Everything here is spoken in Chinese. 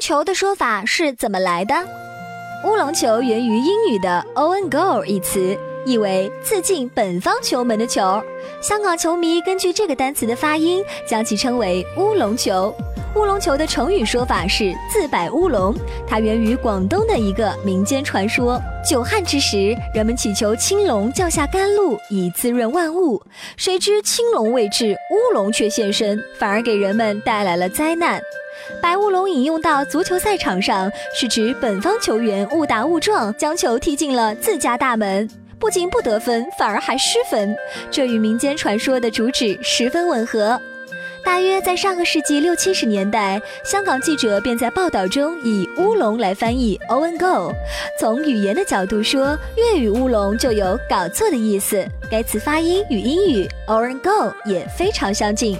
球的说法是怎么来的？乌龙球源于英语的 “own goal” 一词，意为自进本方球门的球。香港球迷根据这个单词的发音，将其称为乌龙球。乌龙球的成语说法是自摆乌龙，它源于广东的一个民间传说。久旱之时，人们祈求青龙降下甘露以滋润万物，谁知青龙未至，乌龙却现身，反而给人们带来了灾难。白乌龙引用到足球赛场上，是指本方球员误打误撞将球踢进了自家大门，不仅不得分，反而还失分，这与民间传说的主旨十分吻合。大约在上个世纪六七十年代，香港记者便在报道中以“乌龙”来翻译 “Owen Go”。从语言的角度说，粤语“乌龙”就有搞错的意思，该词发音与英语 “Owen Go” 也非常相近。